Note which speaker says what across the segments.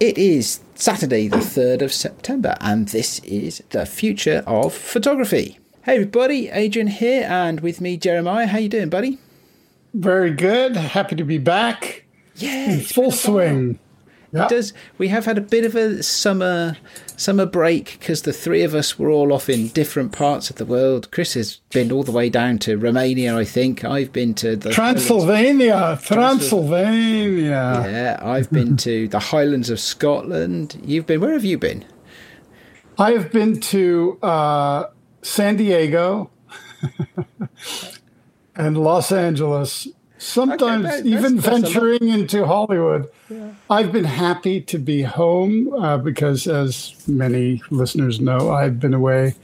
Speaker 1: It is Saturday, the 3rd of September, and this is the future of photography. Hey everybody, Adrian here, and with me Jeremiah. How you doing, buddy?
Speaker 2: Very good. Happy to be back.
Speaker 1: Yeah,
Speaker 2: full swing.
Speaker 1: Yep. does. We have had a bit of a summer summer break because the three of us were all off in different parts of the world. Chris has been all the way down to Romania, I think. I've been to the
Speaker 2: Transylvania, Transylvania.
Speaker 1: Yeah, I've been to the Highlands of Scotland. You've been. Where have you been?
Speaker 2: I have been to uh, San Diego and Los Angeles sometimes okay, even venturing into Hollywood. Yeah. I've been happy to be home uh, because, as many listeners know, I've been away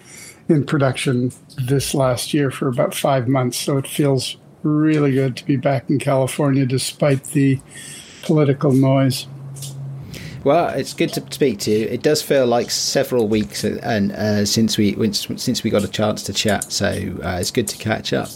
Speaker 2: in production this last year for about five months. So it feels really good to be back in California despite the political noise.
Speaker 1: Well, it's good to speak to you. It does feel like several weeks and uh, since we since we got a chance to chat, so uh, it's good to catch up.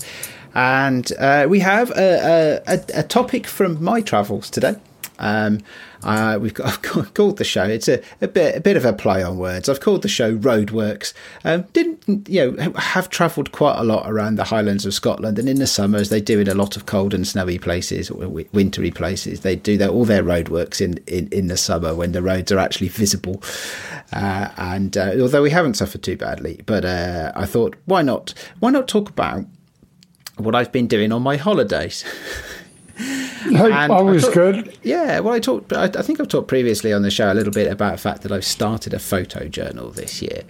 Speaker 1: And uh, we have a, a, a, topic from my travels today. Um, uh, we've got I've called the show. It's a, a, bit a bit of a play on words. I've called the show Roadworks. Um, didn't you know have travelled quite a lot around the Highlands of Scotland, and in the summers they do in a lot of cold and snowy places or wintry places. They do their, all their roadworks in, in in the summer when the roads are actually visible. Uh, and uh, although we haven't suffered too badly, but uh, I thought why not why not talk about what I've been doing on my holidays.
Speaker 2: always talk, good.
Speaker 1: Yeah, well, I talked. I, I, think I've talked previously on the show a little bit about the fact that I've started a photo journal this year,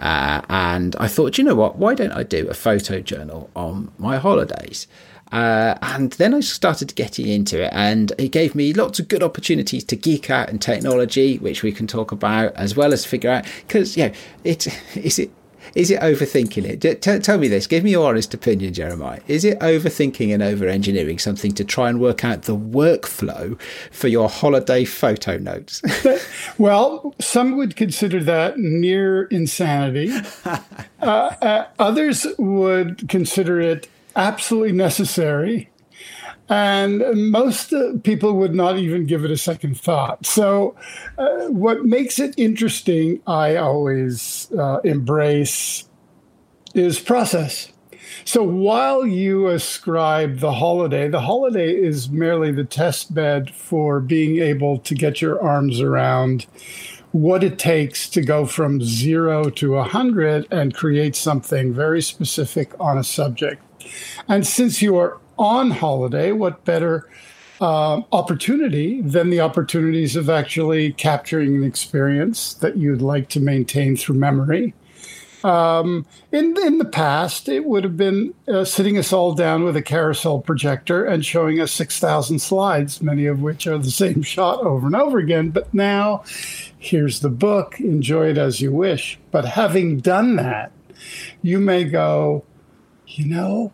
Speaker 1: uh, and I thought, you know what? Why don't I do a photo journal on my holidays? Uh, and then I started getting into it, and it gave me lots of good opportunities to geek out in technology, which we can talk about, as well as figure out because yeah, it's is it is it overthinking it? T- tell me this. Give me your honest opinion, Jeremiah. Is it overthinking and over engineering something to try and work out the workflow for your holiday photo notes?
Speaker 2: well, some would consider that near insanity. uh, uh, others would consider it absolutely necessary and most uh, people would not even give it a second thought. So, uh, what makes it interesting, I always uh, embrace, is process. So, while you ascribe the holiday, the holiday is merely the test bed for being able to get your arms around what it takes to go from zero to a 100 and create something very specific on a subject. And since you are on holiday, what better uh, opportunity than the opportunities of actually capturing an experience that you'd like to maintain through memory? Um, in in the past, it would have been uh, sitting us all down with a carousel projector and showing us six thousand slides, many of which are the same shot over and over again. But now, here's the book. Enjoy it as you wish. But having done that, you may go, you know,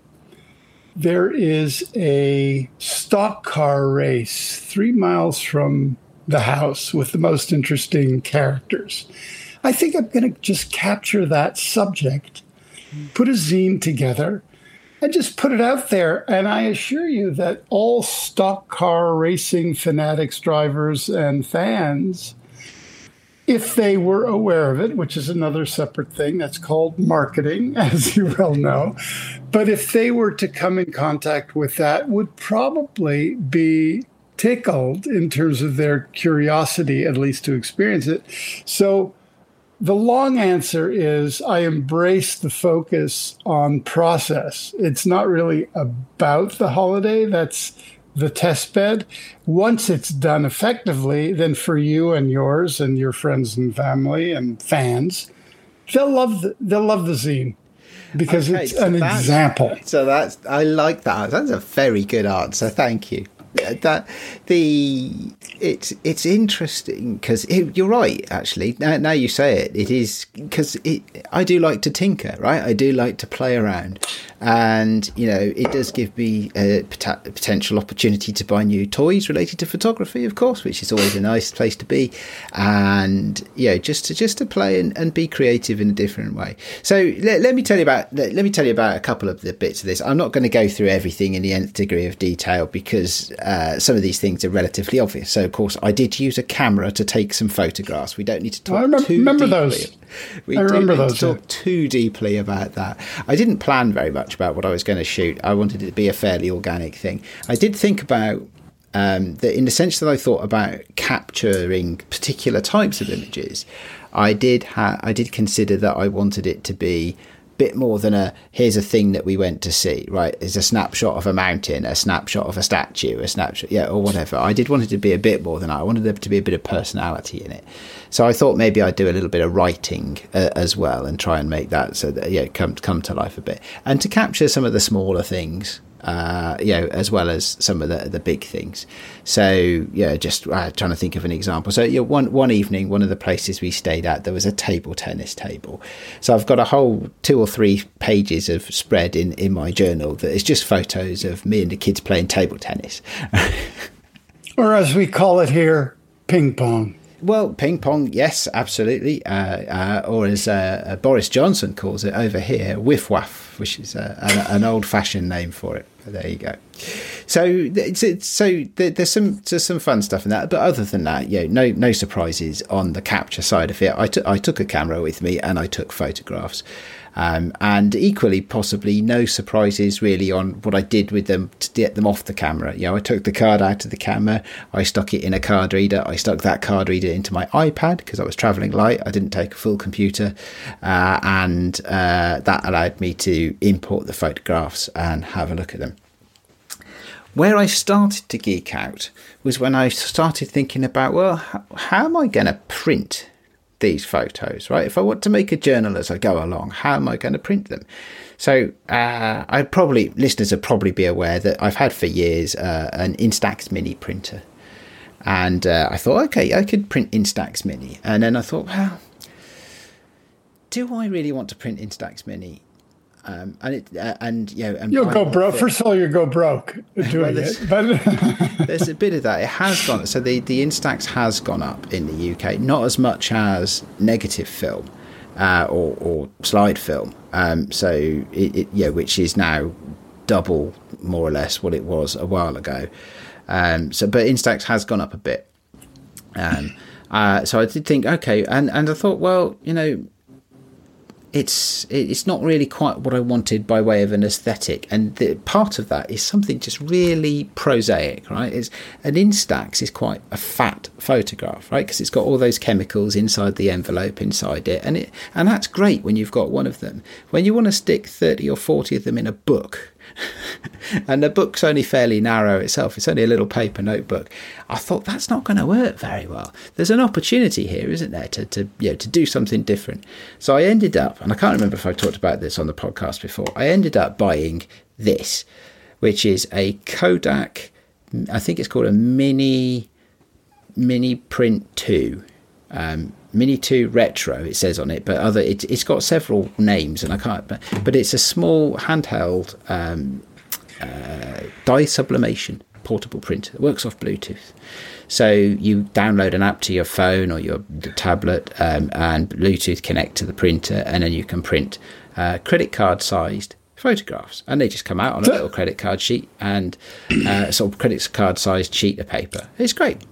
Speaker 2: there is a stock car race three miles from the house with the most interesting characters. I think I'm going to just capture that subject, put a zine together, and just put it out there. And I assure you that all stock car racing fanatics, drivers, and fans if they were aware of it, which is another separate thing that's called marketing, as you well know. But if they were to come in contact with that, would probably be tickled in terms of their curiosity, at least to experience it. So the long answer is I embrace the focus on process. It's not really about the holiday. That's the test bed. Once it's done effectively, then for you and yours and your friends and family and fans, they'll love the, they'll love the zine because okay, it's so an example.
Speaker 1: So that's I like that. That's a very good answer. Thank you that the it's it's interesting because it, you're right actually. Now, now you say it it is because I do like to tinker right? I do like to play around. And you know it does give me a pot- potential opportunity to buy new toys related to photography of course which is always a nice place to be. And yeah just to just to play and, and be creative in a different way. So let, let me tell you about let, let me tell you about a couple of the bits of this. I'm not going to go through everything in the nth degree of detail because uh, some of these things are relatively obvious. So, of course, I did use a camera to take some photographs. We don't need to talk
Speaker 2: I remember,
Speaker 1: too
Speaker 2: remember
Speaker 1: deeply.
Speaker 2: those.
Speaker 1: We
Speaker 2: I remember those,
Speaker 1: to talk
Speaker 2: yeah.
Speaker 1: too deeply about that. I didn't plan very much about what I was going to shoot. I wanted it to be a fairly organic thing. I did think about um, that in the sense that I thought about capturing particular types of images. I did ha- I did consider that I wanted it to be bit more than a here's a thing that we went to see right? It's a snapshot of a mountain a snapshot of a statue a snapshot yeah or whatever. I did want it to be a bit more than that i wanted there to be a bit of personality in it. So i thought maybe i'd do a little bit of writing uh, as well and try and make that so that yeah come come to life a bit. And to capture some of the smaller things uh, you know, as well as some of the the big things. So yeah, just uh, trying to think of an example. So yeah, one one evening, one of the places we stayed at, there was a table tennis table. So I've got a whole two or three pages of spread in in my journal that is just photos of me and the kids playing table tennis.
Speaker 2: Or as we call it here, ping pong.
Speaker 1: Well, ping pong, yes, absolutely. Uh, uh, or as uh, uh, Boris Johnson calls it over here, whiff waff, which is uh, an, an old-fashioned name for it. There you go. So, so there's some there's some fun stuff in that. But other than that, yeah, no no surprises on the capture side of it. I took a camera with me and I took photographs. Um, and equally, possibly no surprises really on what I did with them to get them off the camera. You know, I took the card out of the camera, I stuck it in a card reader, I stuck that card reader into my iPad because I was traveling light. I didn't take a full computer, uh, and uh, that allowed me to import the photographs and have a look at them. Where I started to geek out was when I started thinking about, well, how, how am I going to print these photos, right? If I want to make a journal as I go along, how am I going to print them? So uh, I probably listeners would probably be aware that I've had for years uh, an Instax Mini printer, and uh, I thought, okay, I could print Instax Mini, and then I thought, well, do I really want to print Instax Mini? Um, and it uh, and you know, and
Speaker 2: You'll go broke. First of all, you'll go broke doing
Speaker 1: there's-
Speaker 2: it. But
Speaker 1: there's a bit of that. It has gone. So the the Instax has gone up in the UK, not as much as negative film uh, or or slide film. Um, so it, it yeah, which is now double more or less what it was a while ago. Um, so but Instax has gone up a bit. Um, uh, so I did think okay, and and I thought well you know it's it's not really quite what I wanted by way of an aesthetic, and the, part of that is something just really prosaic, right? It's an Instax is quite a fat photograph, right? Because it's got all those chemicals inside the envelope inside it, and it and that's great when you've got one of them. When you want to stick thirty or forty of them in a book, and the book's only fairly narrow itself. It's only a little paper notebook. I thought that's not going to work very well. There's an opportunity here, isn't there, to to you know, to do something different. So I ended up, and I can't remember if I talked about this on the podcast before. I ended up buying this, which is a Kodak. I think it's called a mini mini print two. Um, Mini 2 Retro, it says on it, but other it, it's got several names, and I can't. But, but it's a small handheld um, uh, dye sublimation portable printer that works off Bluetooth. So you download an app to your phone or your tablet, um, and Bluetooth connect to the printer, and then you can print uh, credit card sized photographs, and they just come out on a little credit card sheet and uh, sort of credit card sized sheet of paper. It's great.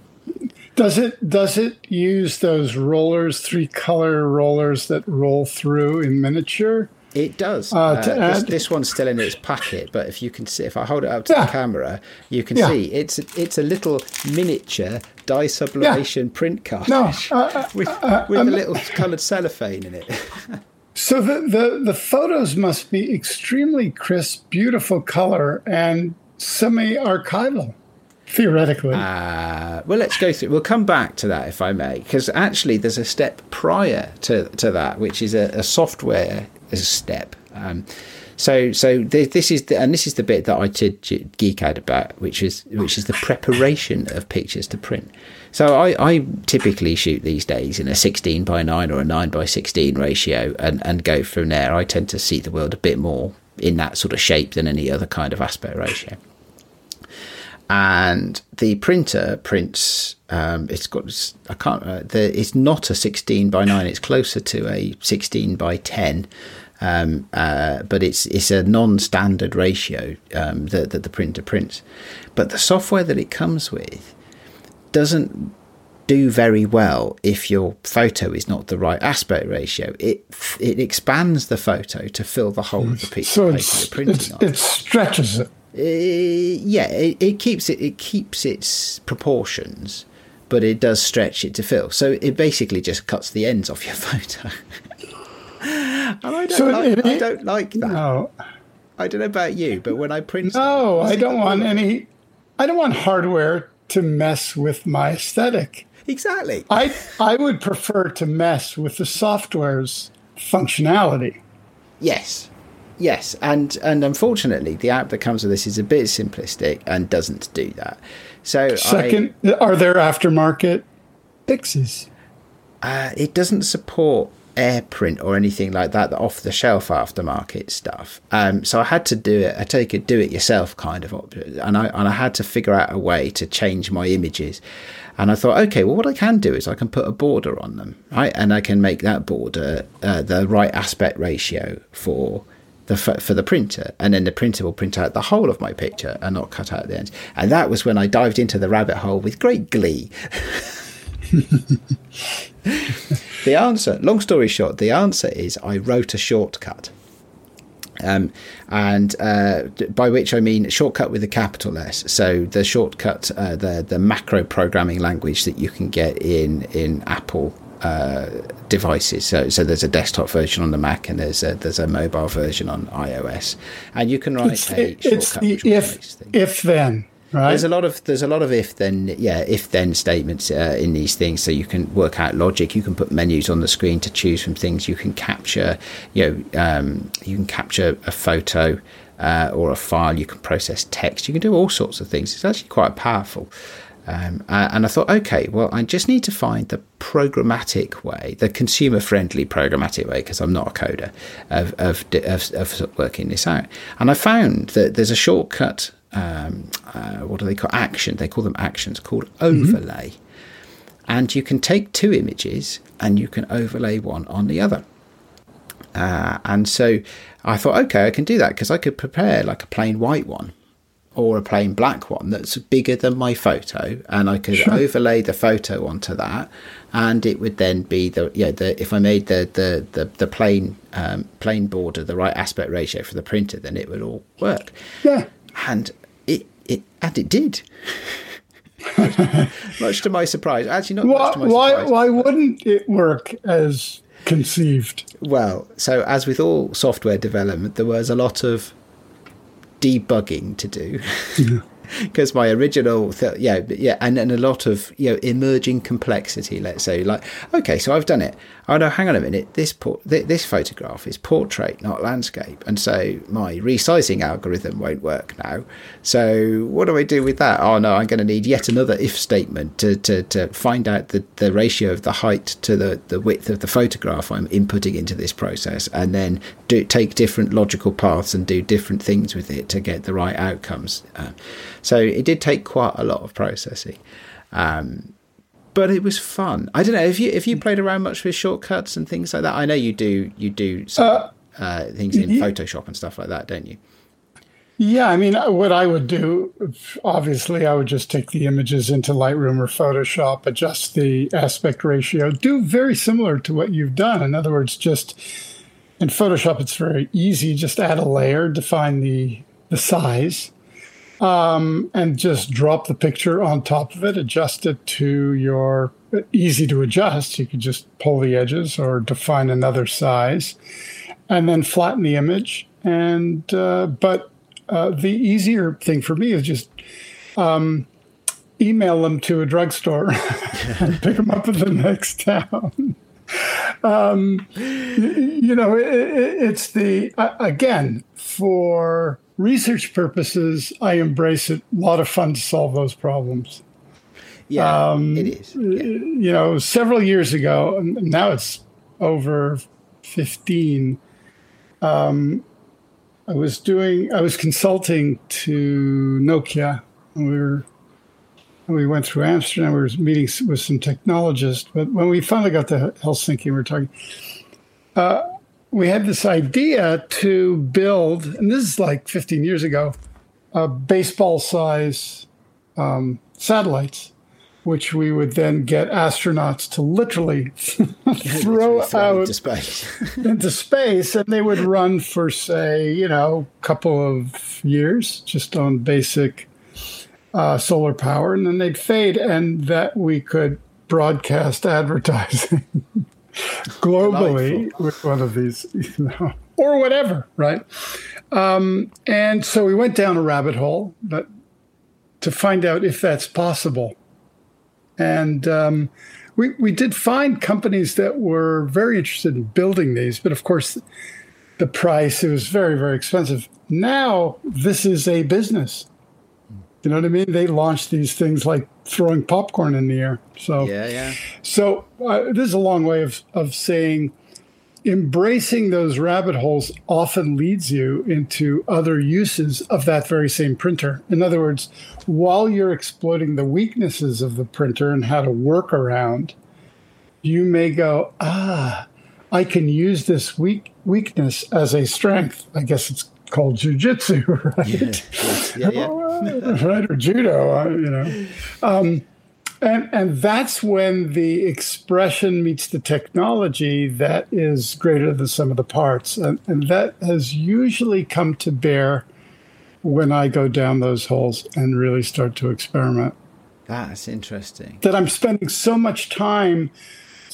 Speaker 2: Does it does it use those rollers, three color rollers that roll through in miniature?
Speaker 1: It does.
Speaker 2: Uh,
Speaker 1: Uh, this, this one's still in its packet, but if you can see, if I hold it up to
Speaker 2: Yeah.
Speaker 1: the camera, you can
Speaker 2: Yeah.
Speaker 1: see it's a, it's a little miniature dye sublimation print cartridge
Speaker 2: No, uh,
Speaker 1: with with a little coloured cellophane in it.
Speaker 2: So the, the, the photos must be extremely crisp, beautiful color, and semi archival, theoretically.
Speaker 1: Uh, well, let's go through. We'll come back to that if I may, because actually there's a step prior to, to that, which is a, a software step. Um, so so th- this is the, and this is the bit that I did geek out about, which is which is the preparation of pictures to print. So I, I typically shoot these days in a 16 by 9 or a 9 by 16 ratio and, and go from there. I tend to see the world a bit more in that sort of shape than any other kind of aspect ratio and the printer prints um, it's got i can't uh, the, it's not a 16 by 9 it's closer to a 16 by 10 um, uh, but it's it's a non-standard ratio um, that, that the printer prints. But the software that it comes with doesn't do very well if your photo is not the right aspect ratio. It it expands the photo to fill the whole of the piece
Speaker 2: so
Speaker 1: of paper you're printing on.
Speaker 2: It stretches it.
Speaker 1: Uh, yeah, it, it keeps it it keeps its proportions, but it does stretch it to fill. So it basically just cuts the ends off your photo. and I don't,
Speaker 2: So
Speaker 1: like,
Speaker 2: it-
Speaker 1: I don't like that.
Speaker 2: No,
Speaker 1: I don't know about you, but when I print,
Speaker 2: no, I don't want any. I don't want hardware to mess with my aesthetic.
Speaker 1: exactly.
Speaker 2: I I would prefer to mess with the software's functionality.
Speaker 1: Yes, yes, and and unfortunately, the app that comes with this is a bit simplistic and doesn't do that. So
Speaker 2: Second, are there aftermarket fixes?
Speaker 1: Uh, it doesn't support AirPrint or anything like that, the off the shelf aftermarket stuff. Um, so I had to do it. I take a do it yourself kind of option, and I and I had to figure out a way to change my images. And I thought, okay, well, what I can do is I can put a border on them, right? And I can make that border uh, the right aspect ratio for the for the printer, and then the printer will print out the whole of my picture and not cut out the ends. And that was when I dived into the rabbit hole with great glee. the answer, long story short, the answer is I wrote a shortcut. Um, and uh, by which I mean shortcut with a capital S. So the shortcut, uh, the the macro programming language that you can get in in Apple uh, devices. So so there's a desktop version on the Mac and there's a there's a mobile version on iOS, and you can write
Speaker 2: It's,
Speaker 1: a
Speaker 2: it's
Speaker 1: shortcut
Speaker 2: the if if then right.
Speaker 1: There's a lot of there's a lot of if then yeah if then statements uh, in these things, so you can work out logic. You can put menus on the screen to choose from things. You can capture you know um, you can capture a photo uh, or a file. You can process text. You can do all sorts of things. It's actually quite powerful. Um, and I thought, okay, well, I just need to find the programmatic way, the consumer-friendly programmatic way, because I'm not a coder, of of, of of working this out. And I found that there's a shortcut. Um, uh, what do they call action? They call them actions called overlay, and you can take two images and you can overlay one on the other. Uh, and so I thought, okay, I can do that because I could prepare like a plain white one or a plain black one that's bigger than my photo, and I could overlay the photo onto that, and it would then be the yeah the if I made the the the, the plain um, plain border the right aspect ratio for the printer, then it would all work.
Speaker 2: yeah.
Speaker 1: And it it and it did. much to my surprise, actually not
Speaker 2: Why
Speaker 1: much to my
Speaker 2: why,
Speaker 1: surprise.
Speaker 2: why wouldn't it work as conceived?
Speaker 1: Well, so as with all software development, there was a lot of debugging to do. Because my original, th- yeah, yeah, and, and a lot of you know emerging complexity. Let's say, like, okay, so I've done it. Oh no, hang on a minute. This por- th- this photograph is portrait, not landscape, and so my resizing algorithm won't work now. So what do I do with that? Oh no, I'm going to need yet another if statement to, to, to find out the, the ratio of the height to the, the width of the photograph I'm inputting into this process, and then do take different logical paths and do different things with it to get the right outcomes. Uh, so it did take quite a lot of processing. Um, but it was fun. I don't know if you if you played around much with shortcuts and things like that. I know you do. You do some uh, things in Photoshop and stuff like that, don't you?
Speaker 2: Yeah, I mean, uh, what I would do, obviously, I would just take the images into Lightroom or Photoshop, adjust the aspect ratio, do very similar to what you've done. In other words, just in Photoshop, it's very easy. Just add a layer, define the the size, um, and just drop the picture on top of it. Adjust it to your easy to adjust. You could just pull the edges or define another size, and then flatten the image. And uh, but uh, the easier thing for me is just um, email them to a drugstore and pick them up at the next town. Um, you know, it, it, it's the uh, again for research purposes. I embrace it. A lot of fun to solve those problems.
Speaker 1: Yeah, it is. Yeah.
Speaker 2: You know, several years ago, and now it's over fifteen. Um, I was doing, I was consulting to Nokia. And we were, we went through Amsterdam. We were meeting with some technologists. But when we finally got to Helsinki, we were talking. Uh, we had this idea to build, and this is like 15 years ago, a baseball size um, satellites, which we would then get astronauts to literally throw out into space. into space, and they would run for, say, you know, a couple of years just on basic uh, solar power, and then they'd fade, and that we could broadcast advertising globally Delightful. with one of these, you know, or whatever, right? Um, and so we went down a rabbit hole, but to find out if that's possible. And um, we, we did find companies that were very interested in building these, but of course, the price, it was very, very expensive. Now, this is a business. You know what I mean? They launched these things like throwing popcorn in the air. So,
Speaker 1: yeah, yeah.
Speaker 2: So, uh, this is a long way of, of saying embracing those rabbit holes often leads you into other uses of that very same printer. In other words, while you're exploiting the weaknesses of the printer and how to work around, you may go, ah, I can use this weak weakness as a strength. I guess it's called jujitsu, right? Yeah, yeah, yeah. right, or judo, you know. Um, and, and that's when the expression meets the technology that is greater than some of the parts. And, and that has usually come to bear when I go down those holes and really start to experiment.
Speaker 1: That's interesting.
Speaker 2: That I'm spending so much time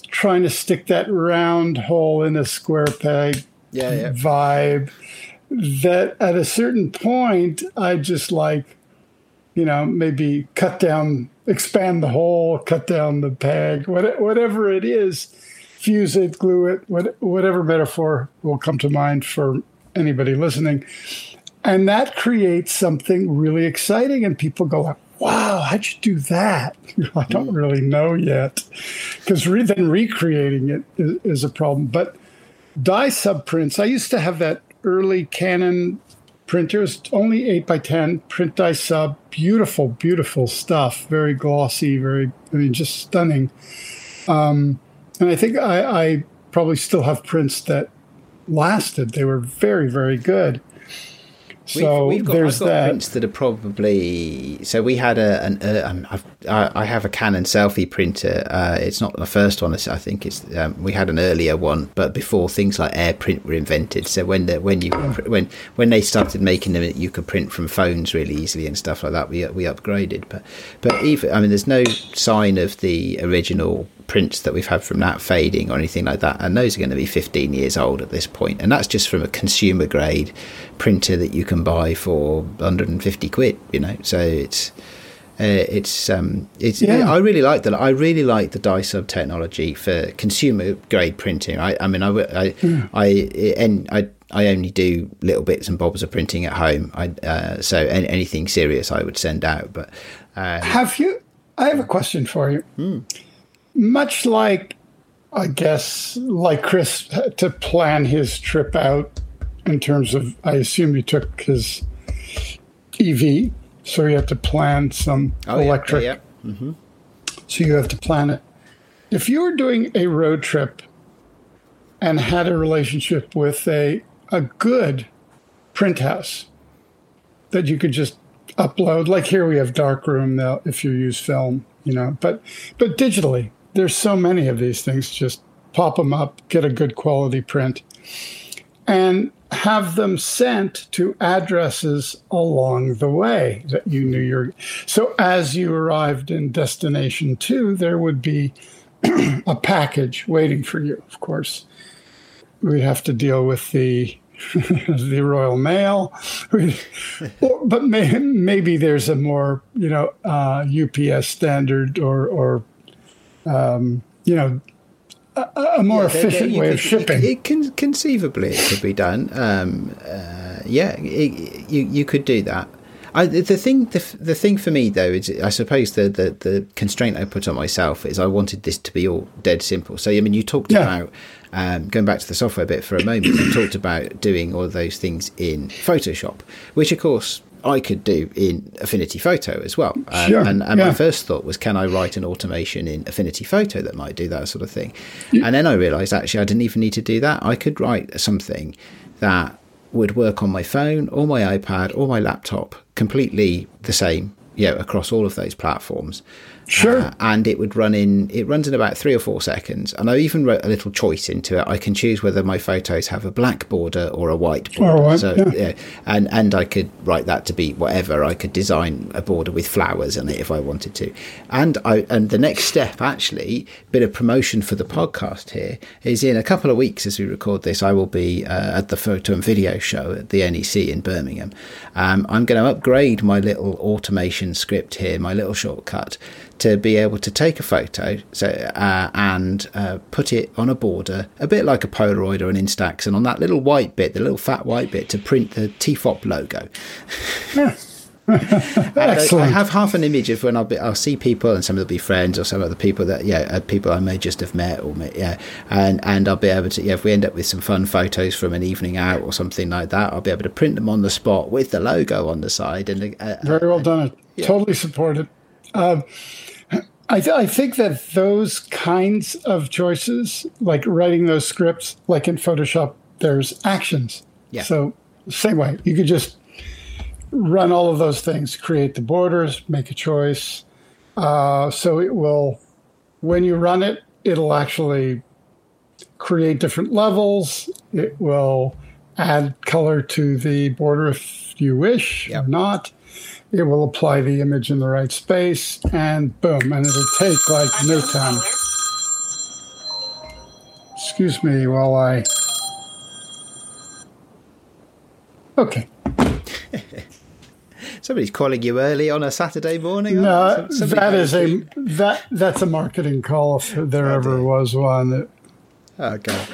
Speaker 2: trying to stick that round hole in a square peg
Speaker 1: yeah, yeah.
Speaker 2: vibe that at a certain point, I just like, you know, maybe cut down expand the hole, cut down the peg, whatever it is, fuse it, glue it, whatever metaphor will come to mind for anybody listening. And that creates something really exciting, and people go, Wow, how'd you do that? I don't really know yet. Because re- then recreating it is, is a problem. But dye subprints, I used to have that early Canon printers, only 8 by 10 print dye sub, beautiful, beautiful stuff, very glossy, very, I mean, just stunning. Um, and I think I, I probably still have prints that lasted. They were very, very good. So we've, we've got, there's I've got that.
Speaker 1: prints that are probably so we had a an uh, um, I have a Canon selfie printer. Uh, it's not the first one. I think it's um, we had an earlier one, but before things like AirPrint were invented. So when the, when you when when they started making them, you could print from phones really easily and stuff like that. We we upgraded, but but even I mean, there's no sign of the original prints that we've had from that fading or anything like that. And those are going to be 15 years old at this. And that's just from a consumer grade printer that you can buy for 150 quid, you know. So it's. Uh, it's um, it's. Yeah. I really like that. I really like the dye sub technology for consumer grade printing. I, I mean, I, I, mm. I, and I, I only do little bits and bobs of printing at home. I, uh, so any, anything serious I would send out. But
Speaker 2: um, have you? I have a question for you.
Speaker 1: Hmm
Speaker 2: much like, I guess, like Chris to plan his trip out in terms of, I assume you took his EV, so you have to plan some oh, electric.
Speaker 1: Yeah, yeah. Mm-hmm.
Speaker 2: So you have to plan it. If you were doing a road trip and had a relationship with a a good print house that you could just upload, like here we have Darkroom now if you use film, you know, but but digitally, there's so many of these things. Just pop them up, get a good quality print, and have them sent to addresses along the way that you knew you're. So as you arrived in destination two, there would be a package waiting for you. Of course, we'd have to deal with the the Royal Mail, but may, maybe there's a more you know uh, UPS standard or or um, you know, a, a more yeah, efficient way of shipping.
Speaker 1: It, it, can conceivably it could be done. Um, uh, yeah, it, you you could do that. I, the thing, the, the thing for me though is, I suppose the, the, the constraint I put on myself is I wanted this to be all dead simple. So I mean, you talked yeah. about um, going back to the software bit for a moment. you talked about doing all those things in Photoshop, which of course I could do in Affinity Photo as well. Um,
Speaker 2: Sure,
Speaker 1: And, and
Speaker 2: yeah.
Speaker 1: my first thought was, can I write an automation in Affinity Photo that might do that sort of thing? And then I realised actually I didn't even need to do that. I could write something that would work on my phone or my iPad or my laptop completely the same, you know, across all of those platforms.
Speaker 2: Sure.
Speaker 1: Uh, and it would run in it runs in about three or four seconds. And i even wrote a little choice into it. I can choose whether my photos have a black border or a white
Speaker 2: Or
Speaker 1: border
Speaker 2: white,
Speaker 1: so
Speaker 2: yeah.
Speaker 1: yeah. And and i could write that to be whatever. I could design a border with flowers on it if i wanted to. And i and the next step actually bit of promotion for the podcast here is in a couple of weeks as we record this i will be uh, at the photo and video show at the nec in birmingham. Um, i'm going to upgrade my little automation script here my little shortcut to be able to take a photo so uh, and uh, put it on a border a bit like a polaroid or an instax and on that little white bit the little fat white bit to print the tfop logo. And I, I have half an image of when I'll, be, I'll see people, and some of them will be friends, or some other people that yeah, uh, people I may just have met, or may, yeah, and and I'll be able to yeah, if we end up with some fun photos from an evening out or something like that, I'll be able to print them on the spot with the logo on the side, and uh,
Speaker 2: Very well done. I totally support it. Um, I, th- I think that those kinds of choices, like writing those scripts, like in Photoshop, there's actions.
Speaker 1: Yeah.
Speaker 2: So same way, you could just run all of those things, create the borders, make a choice. Uh, so it will, when you run it, it'll actually create different levels. It will add color to the border if you wish
Speaker 1: Yep.
Speaker 2: or not. It will apply the image in the right space, and boom, and it'll take like no time. Excuse me while I. Okay.
Speaker 1: somebody's calling you early on a Saturday morning.
Speaker 2: No, that is a that that's a marketing call if there ever
Speaker 1: dear.
Speaker 2: was one.
Speaker 1: Okay.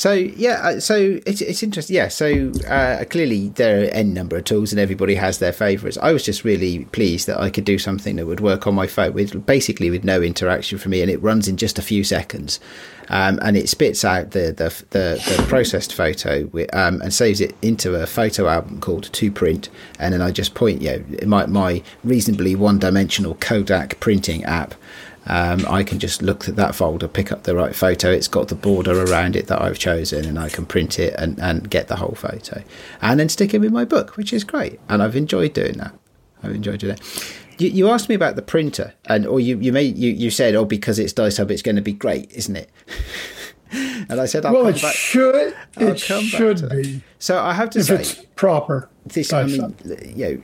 Speaker 1: So yeah, uh, so it's it's interesting. Yeah, so uh, clearly there are n number of tools, and everybody has their favourites. I was just really pleased that I could do something that would work on my phone with basically with no interaction from me, and it runs in just a few seconds, um, and it spits out the the the, the processed photo wi- um, and saves it into a photo album called To Print, and then I just point, you know, my my reasonably one dimensional Kodak printing app um, I can just look at that folder, pick up the right photo. It's got the border around it that I've chosen, and I can print it and, and get the whole photo, and then stick it in my book, which is great. And I've enjoyed doing that. I've enjoyed doing that. You, you asked me about the printer, and or you you made you, you said, oh, because it's dye sub, it's going to be great, isn't it? and I said, I'll
Speaker 2: Well, it
Speaker 1: back.
Speaker 2: should
Speaker 1: I'll
Speaker 2: it should be
Speaker 1: So I have to
Speaker 2: if
Speaker 1: say,
Speaker 2: it's proper.
Speaker 1: this I mean, you know,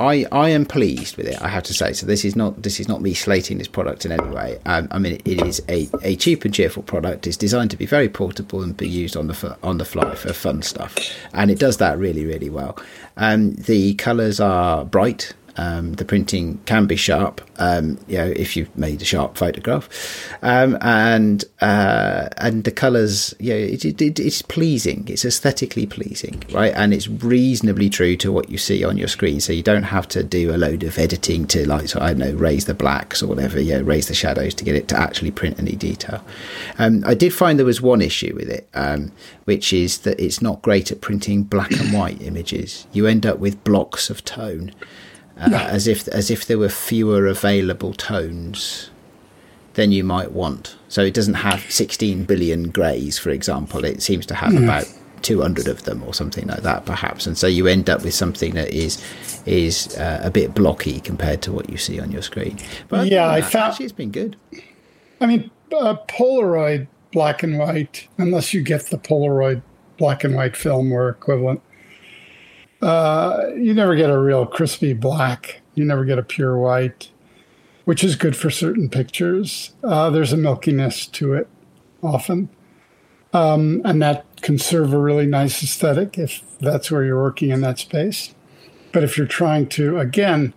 Speaker 1: I I am pleased with it. I have to say. So this is not this is not me slating this product in any way. Um, I mean, it is a, a cheap and cheerful product. It's designed to be very portable and be used on the on the fly for fun stuff, and it does that really really well. Um, the colours are bright. Um, the printing can be sharp, um, you know, if you've made a sharp photograph, um, and uh, and the colours, yeah, it, it, it, it's pleasing. It's aesthetically pleasing, right? And it's reasonably true to what you see on your screen. So you don't have to do a load of editing to, like, so I don't know, raise the blacks or whatever, yeah, raise the shadows to get it to actually print any detail. Um, I did find there was one issue with it, um, which is that it's not great at printing black and white images. You end up with blocks of tone uh, as if as if there were fewer available tones than you might want. So it doesn't have 16 billion greys, for example. It seems to have about 200 of them or something like that, perhaps. And so you end up with something that is is uh, a bit blocky compared to what you see on your screen. But
Speaker 2: Yeah, I found-
Speaker 1: actually it's been good.
Speaker 2: I mean, uh, Polaroid black and white, unless you get the Polaroid black and white film or equivalent, uh, you never get a real crispy black. You never get a pure white, which is good for certain pictures. Uh, there's a milkiness to it often. Um, and that can serve a really nice aesthetic if that's where you're working in that space. But if you're trying to, again,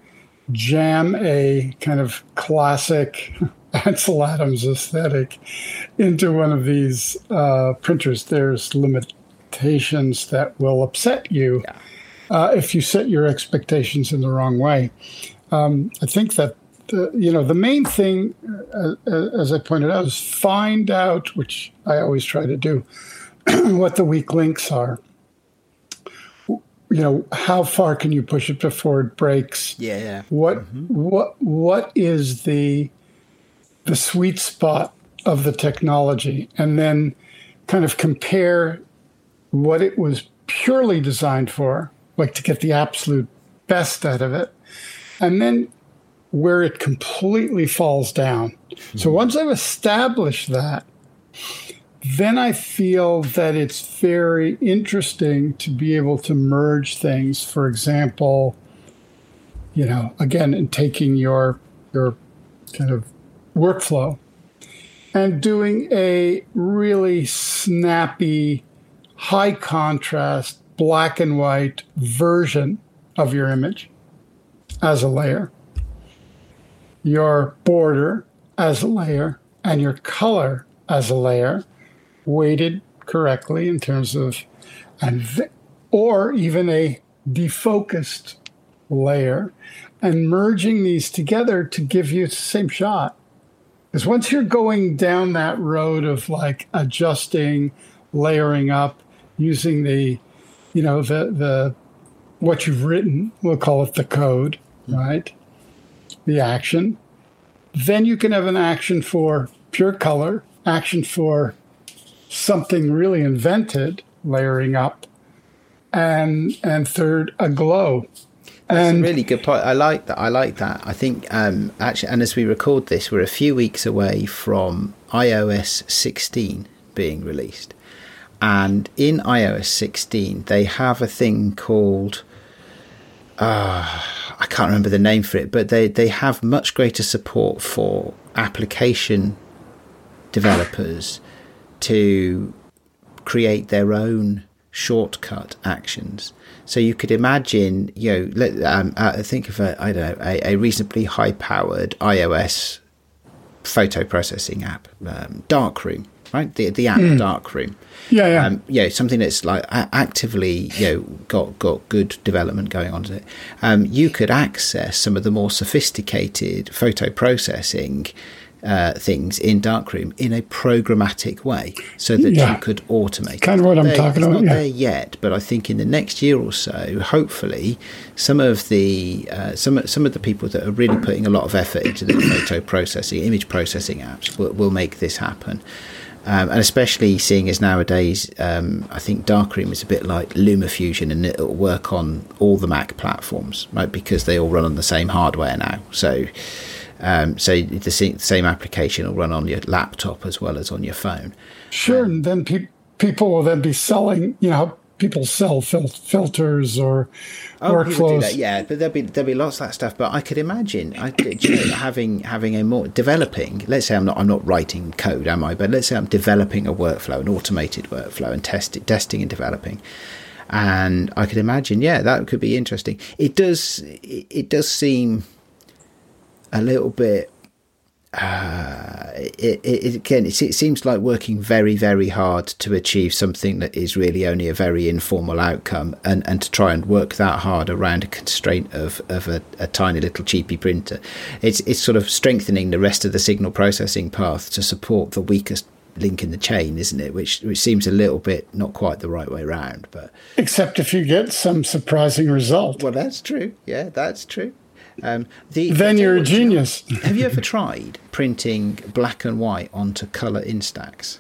Speaker 2: jam a kind of classic Ansel Adams aesthetic into one of these uh, printers, there's limitations that will upset you uh, if you set your expectations in the wrong way. Um, I think that the, you know the main thing, uh, uh, as I pointed out, is find out, which I always try to do, what the weak links are. you know, how far can you push it before it breaks?
Speaker 1: Yeah, yeah.
Speaker 2: What mm-hmm. what what is the the sweet spot of the technology, and then kind of compare what it was purely designed for, like to get the absolute best out of it, and then where it completely falls down. Mm-hmm. So once I've established that, then I feel that it's very interesting to be able to merge things. For example, you know, again, in taking your your kind of workflow and doing a really snappy, high contrast, black and white version of your image as a layer, your border as a layer, and your color as a layer weighted correctly in terms of, and th- or even a defocused layer, and merging these together to give you the same shot. Because once you're going down that road of like adjusting, layering up, using the, you know, the the what you've written, we'll call it the code, right? The action. Then you can have an action for pure color, action for something really invented, layering up, and and third, a glow.
Speaker 1: That's and, a really good point. I like that. I like that. I think um, actually, and as we record this, we're a few weeks away from iOS 16 being released, and in iOS 16 they have a thing called. Uh, I can't remember the name for it, but they, they have much greater support for application developers to create their own shortcut actions. So you could imagine, you know, let, um, uh, think of a, I don't know, a, a reasonably high-powered iOS photo processing app, um, Darkroom, right? The the app mm. Darkroom.
Speaker 2: Yeah, yeah.
Speaker 1: Um, know, something that's like actively, you know, got got good development going on it. Um, you could access some of the more sophisticated photo processing uh, things in Darkroom in a programmatic way so that yeah. you could automate.
Speaker 2: Kind of what I'm talking about.
Speaker 1: Not
Speaker 2: yeah.
Speaker 1: there yet, but I think in the next year or so, hopefully, some of the uh, some some of the people that are really putting a lot of effort into the photo processing, image processing apps will, will make this happen. Um, and especially seeing as nowadays, um, I think Darkroom is a bit like LumaFusion, and it'll work on all the Mac platforms, right? Because they all run on the same hardware now. So um, so the same application will run on your laptop as well as on your phone.
Speaker 2: Sure, um, and then pe- people will then be selling. You know, people sell fil- filters or oh, workflows.
Speaker 1: yeah, but there'll be there'll be lots of that stuff. But I could imagine I, you know, having having a more developing. Let's say I'm not I'm not writing code, am I? But let's say I'm developing a workflow, an automated workflow, and test, testing and developing. And I could imagine, yeah, that could be interesting. It does. It, it does seem a little bit. Uh, it, it, again, it, it seems like working very, very hard to achieve something that is really only a very informal outcome, and, and to try and work that hard around a constraint of, of a, a tiny little cheapy printer. It's it's sort of strengthening the rest of the signal processing path to support the weakest link in the chain, isn't it? Which which seems a little bit not quite the right way around, but
Speaker 2: except if you get some surprising result.
Speaker 1: Well, that's true. Yeah, that's true.
Speaker 2: Um, the, then you're a genius.
Speaker 1: have you ever tried printing black and white onto color instax?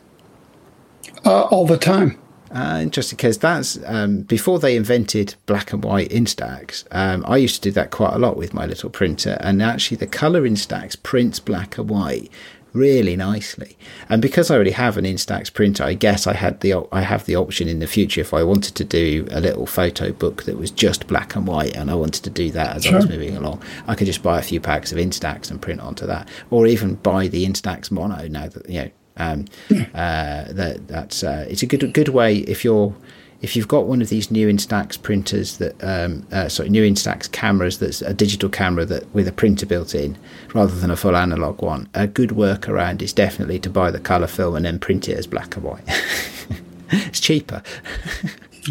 Speaker 2: Uh, all the time.
Speaker 1: Uh, interesting, because that's um, before they invented black and white Instax. Um, I used to do that quite a lot with my little printer, and actually, the color Instax prints black and white really nicely. And because I already have an Instax printer, I guess I had the I have the option in the future if I wanted to do a little photo book that was just black and white, and I wanted to do that as sure. I was moving along. I could just buy a few packs of Instax and print onto that, or even buy the Instax mono. Now that you know um, uh, that that's uh, it's a good good way if you're if you've got one of these new Instax printers that, um, uh, sorry, new Instax cameras that's a digital camera that with a printer built in, rather than a full analog one, a good workaround is definitely to buy the color film and then print it as black and white. it's cheaper.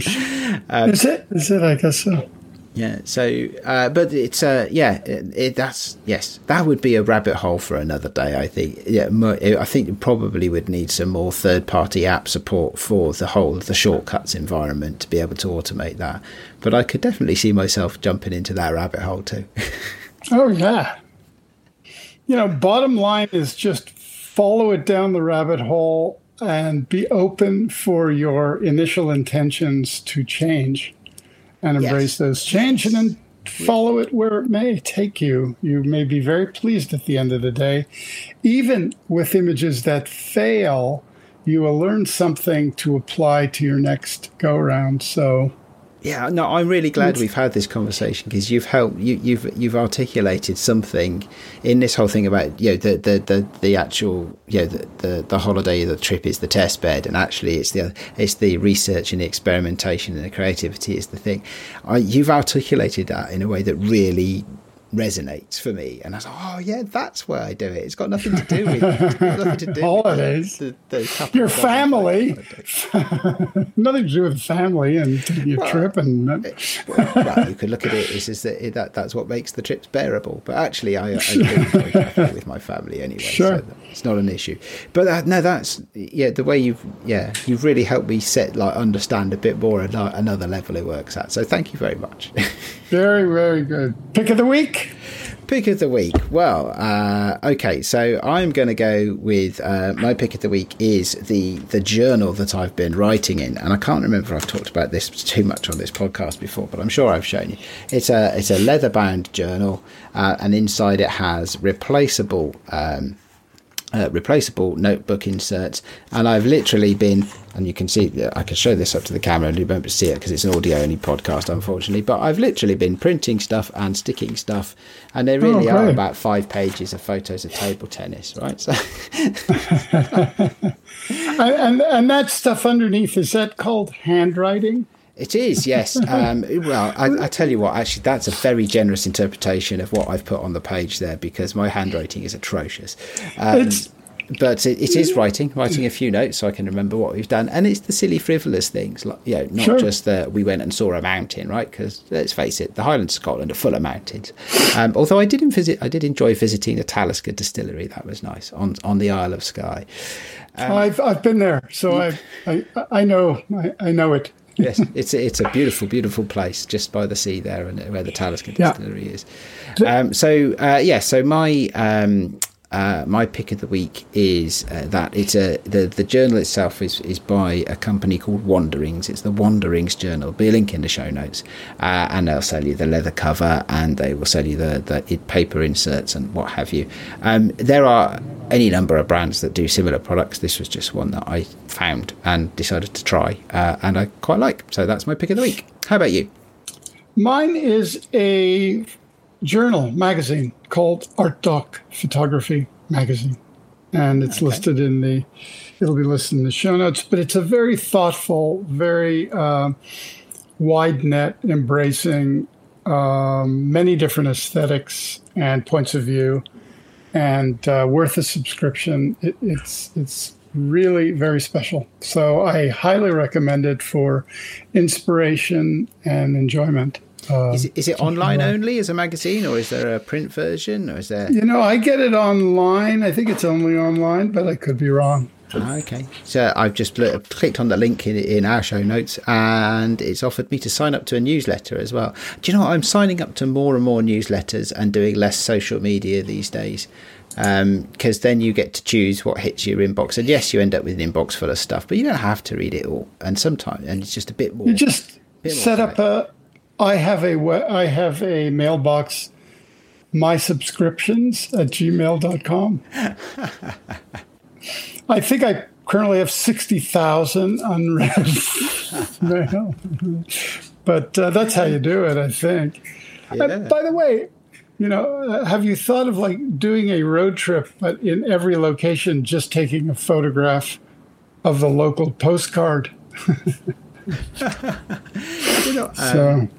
Speaker 2: um, is it? Is it? I guess so.
Speaker 1: Yeah. So, uh, but it's uh, yeah, it, it, that's yes, that would be a rabbit hole for another day. I think. Yeah, I think probably would need some more third-party app support for the whole the shortcuts environment to be able to automate that. But I could definitely see myself jumping into that rabbit hole too.
Speaker 2: oh yeah. You know, bottom line is just follow it down the rabbit hole and be open for your initial intentions to change and embrace yes. those change and then follow it where it may take you. You may be very pleased at the end of the day. Even with images that fail, you will learn something to apply to your next go around. So
Speaker 1: yeah, no, I'm really glad we've had this conversation because you've helped you, you've you've articulated something in this whole thing about you know the the the, the actual you know the, the, the holiday the trip is the test bed and actually it's the it's the research and the experimentation and the creativity is the thing. I, you've articulated that in a way that really resonates for me. And I was like, oh yeah, that's where I do it. It's got nothing to do with nothing to do oh,
Speaker 2: holidays. With the, the your family, nothing to do with family and your well, trip. And uh,
Speaker 1: well, well, you could look at it as is that, that that's what makes the trips bearable. But actually, I, I do with my family anyway, sure. so it's not an issue. But uh, no, that's yeah, the way you've yeah you've really helped me set like understand a bit more another level it works at. So thank you very much.
Speaker 2: very very good. Pick of the week.
Speaker 1: Pick of the week. Well, uh, okay, so I'm going to go with uh, my pick of the week is the the journal that I've been writing in, and I can't remember if I've talked about this too much on this podcast before, but I'm sure I've shown you. It's a it's a leather bound journal, uh, and inside it has replaceable. Um, uh, replaceable notebook inserts, and I've literally been, and you can see, I can show this up to the camera, and you won't see it because it's an audio only podcast, unfortunately. But I've literally been printing stuff and sticking stuff, and there really oh, are about five pages of photos of table tennis, right? So,
Speaker 2: and and that stuff underneath is that called handwriting?
Speaker 1: It is, yes. Um, well, I, I, tell you what, actually, that's a very generous interpretation of what I've put on the page there because my handwriting is atrocious. Um, but it, it is writing, writing a few notes so I can remember what we've done, and it's the silly, frivolous things, like you know, not sure. just that we went and saw a mountain, right? Because let's face it, the Highlands of Scotland are full of mountains. Um, although I did visit, I did enjoy visiting the Talisker distillery. That was nice on on the Isle of Skye.
Speaker 2: Um, I've I've been there, so I I, I know I, I know it
Speaker 1: yes, it's a, it's a beautiful, beautiful place just by the sea there, and where the Talisker Distillery yeah. is. Um, so uh, yeah, so my um, uh, my pick of the week is uh, that it's a the, the journal itself is, is by a company called Wanderings. It's the Wanderings Journal. Be a link in the show notes, uh, and they'll sell you the leather cover and they will sell you the the paper inserts and what have you. Um, there are any number of brands that do similar products. This was just one that I found and decided to try, uh, and I quite like. So that's my pick of the week. How about you?
Speaker 2: Mine is a journal magazine called Art Doc Photography Magazine, and it's okay. listed in the. It'll be listed in the show notes, but it's a very thoughtful, very uh, wide net, embracing um, many different aesthetics and points of view, and uh, worth a subscription. It, it's it's really very special. So I highly recommend it for inspiration and enjoyment.
Speaker 1: Um, is, it, is it online only as a magazine, or is there a print version, or is there?
Speaker 2: You know, I get it online. I think it's only online, but I could be wrong.
Speaker 1: Ah, okay, so I've just clicked on the link in, in our show notes, and it's offered me to sign up to a newsletter as well. Do you know what? I'm signing up to more and more newsletters and doing less social media these days because um, then you get to choose what hits your inbox. And yes, you end up with an inbox full of stuff, but you don't have to read it all. And sometimes, and it's just a bit more.
Speaker 2: You just set up a, I have a I have a mailbox, my subscriptions at gmail.com. I think I currently have 60,000 unread mail. but uh, that's how you do it, I think. Yeah. By the way, you know, uh, have you thought of like doing a road trip, but in every location, just taking a photograph of the local postcard?
Speaker 1: you know, so, um,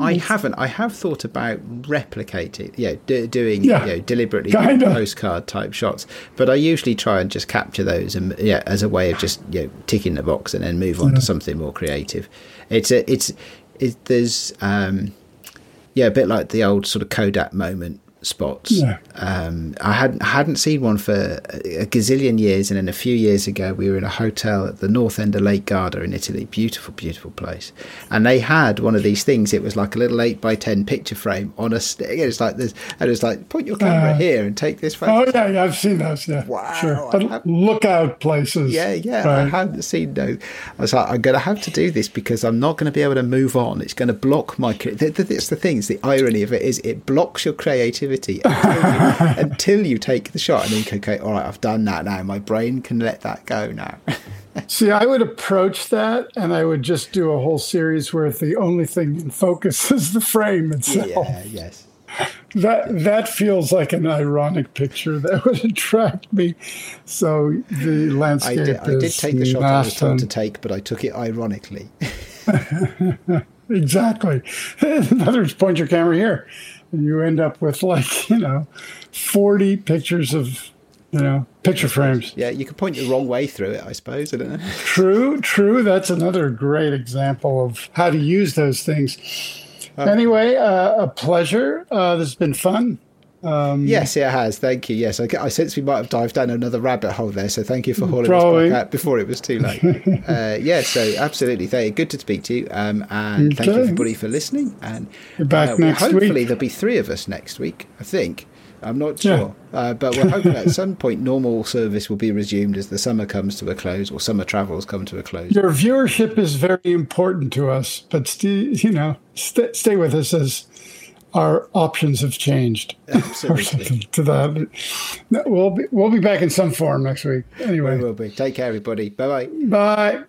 Speaker 1: I haven't. I have thought about replicating, yeah, d- doing, yeah, you know, deliberately postcard type shots, but I usually try and just capture those and yeah, as a way of just you know ticking the box and then move on to something more creative. It's a, it's, it, there's um, Yeah, a bit like the old sort of Kodak moment spots.
Speaker 2: Yeah.
Speaker 1: Um, I hadn't hadn't seen one for a gazillion years, and then a few years ago, we were in a hotel at the north end of Lake Garda in Italy. Beautiful, beautiful place, and they had one of these things. It was like a little eight by ten picture frame on a stick. It's like this, and it was like, point your camera
Speaker 2: Uh,
Speaker 1: here and take this photo.
Speaker 2: Oh yeah, yeah, I've seen those. Yeah,
Speaker 1: Wow,
Speaker 2: sure.
Speaker 1: I
Speaker 2: But
Speaker 1: have-
Speaker 2: lookout places.
Speaker 1: Yeah, yeah, I
Speaker 2: Right.
Speaker 1: hadn't seen those. I was like, I'm going to have to do this because I'm not going to be able to move on. It's going to block my. cre- th- th- It's the thing. It's the irony of it is it blocks your creativity until you, until you take the shot and think, okay, all right, I've done that now. My brain can let that go now.
Speaker 2: See, I would approach that, and I would just do a whole series where the only thing in focus is the frame itself.
Speaker 1: yeah, yes.
Speaker 2: That that feels like an ironic picture that would attract me. So the
Speaker 1: I
Speaker 2: landscape
Speaker 1: did, I did take the shot I was told to take, but I took it ironically.
Speaker 2: Exactly. In other words, point your camera here, and you end up with like you know, forty pictures of you know picture frames.
Speaker 1: yeah, you could point the wrong way through it, I suppose. I don't know.
Speaker 2: True, true. That's another great example of how to use those things. Anyway, uh, a pleasure. Uh, this has been fun.
Speaker 1: Yes, it has. Thank you. Yes, I, I sense we might have dived down another rabbit hole there. So thank you for hauling
Speaker 2: Probably.
Speaker 1: us back out before it was too late. uh, yeah, so absolutely. Thank you. Good to speak to you. Um, and thank you everybody for listening. And
Speaker 2: You're back
Speaker 1: uh,
Speaker 2: next
Speaker 1: hopefully
Speaker 2: week.
Speaker 1: there'll be three of us next week. I think. I'm not
Speaker 2: Yeah.
Speaker 1: sure, uh, but we're hoping at some point normal service will be resumed as the summer comes to a close or summer travels come to a close.
Speaker 2: Your viewership is very important to us, but st- you know, st- stay with us as our options have changed or
Speaker 1: Absolutely.
Speaker 2: something to that. We'll be we'll be back in some form next week. Anyway.
Speaker 1: We will be. Take care, everybody. Bye bye.
Speaker 2: bye.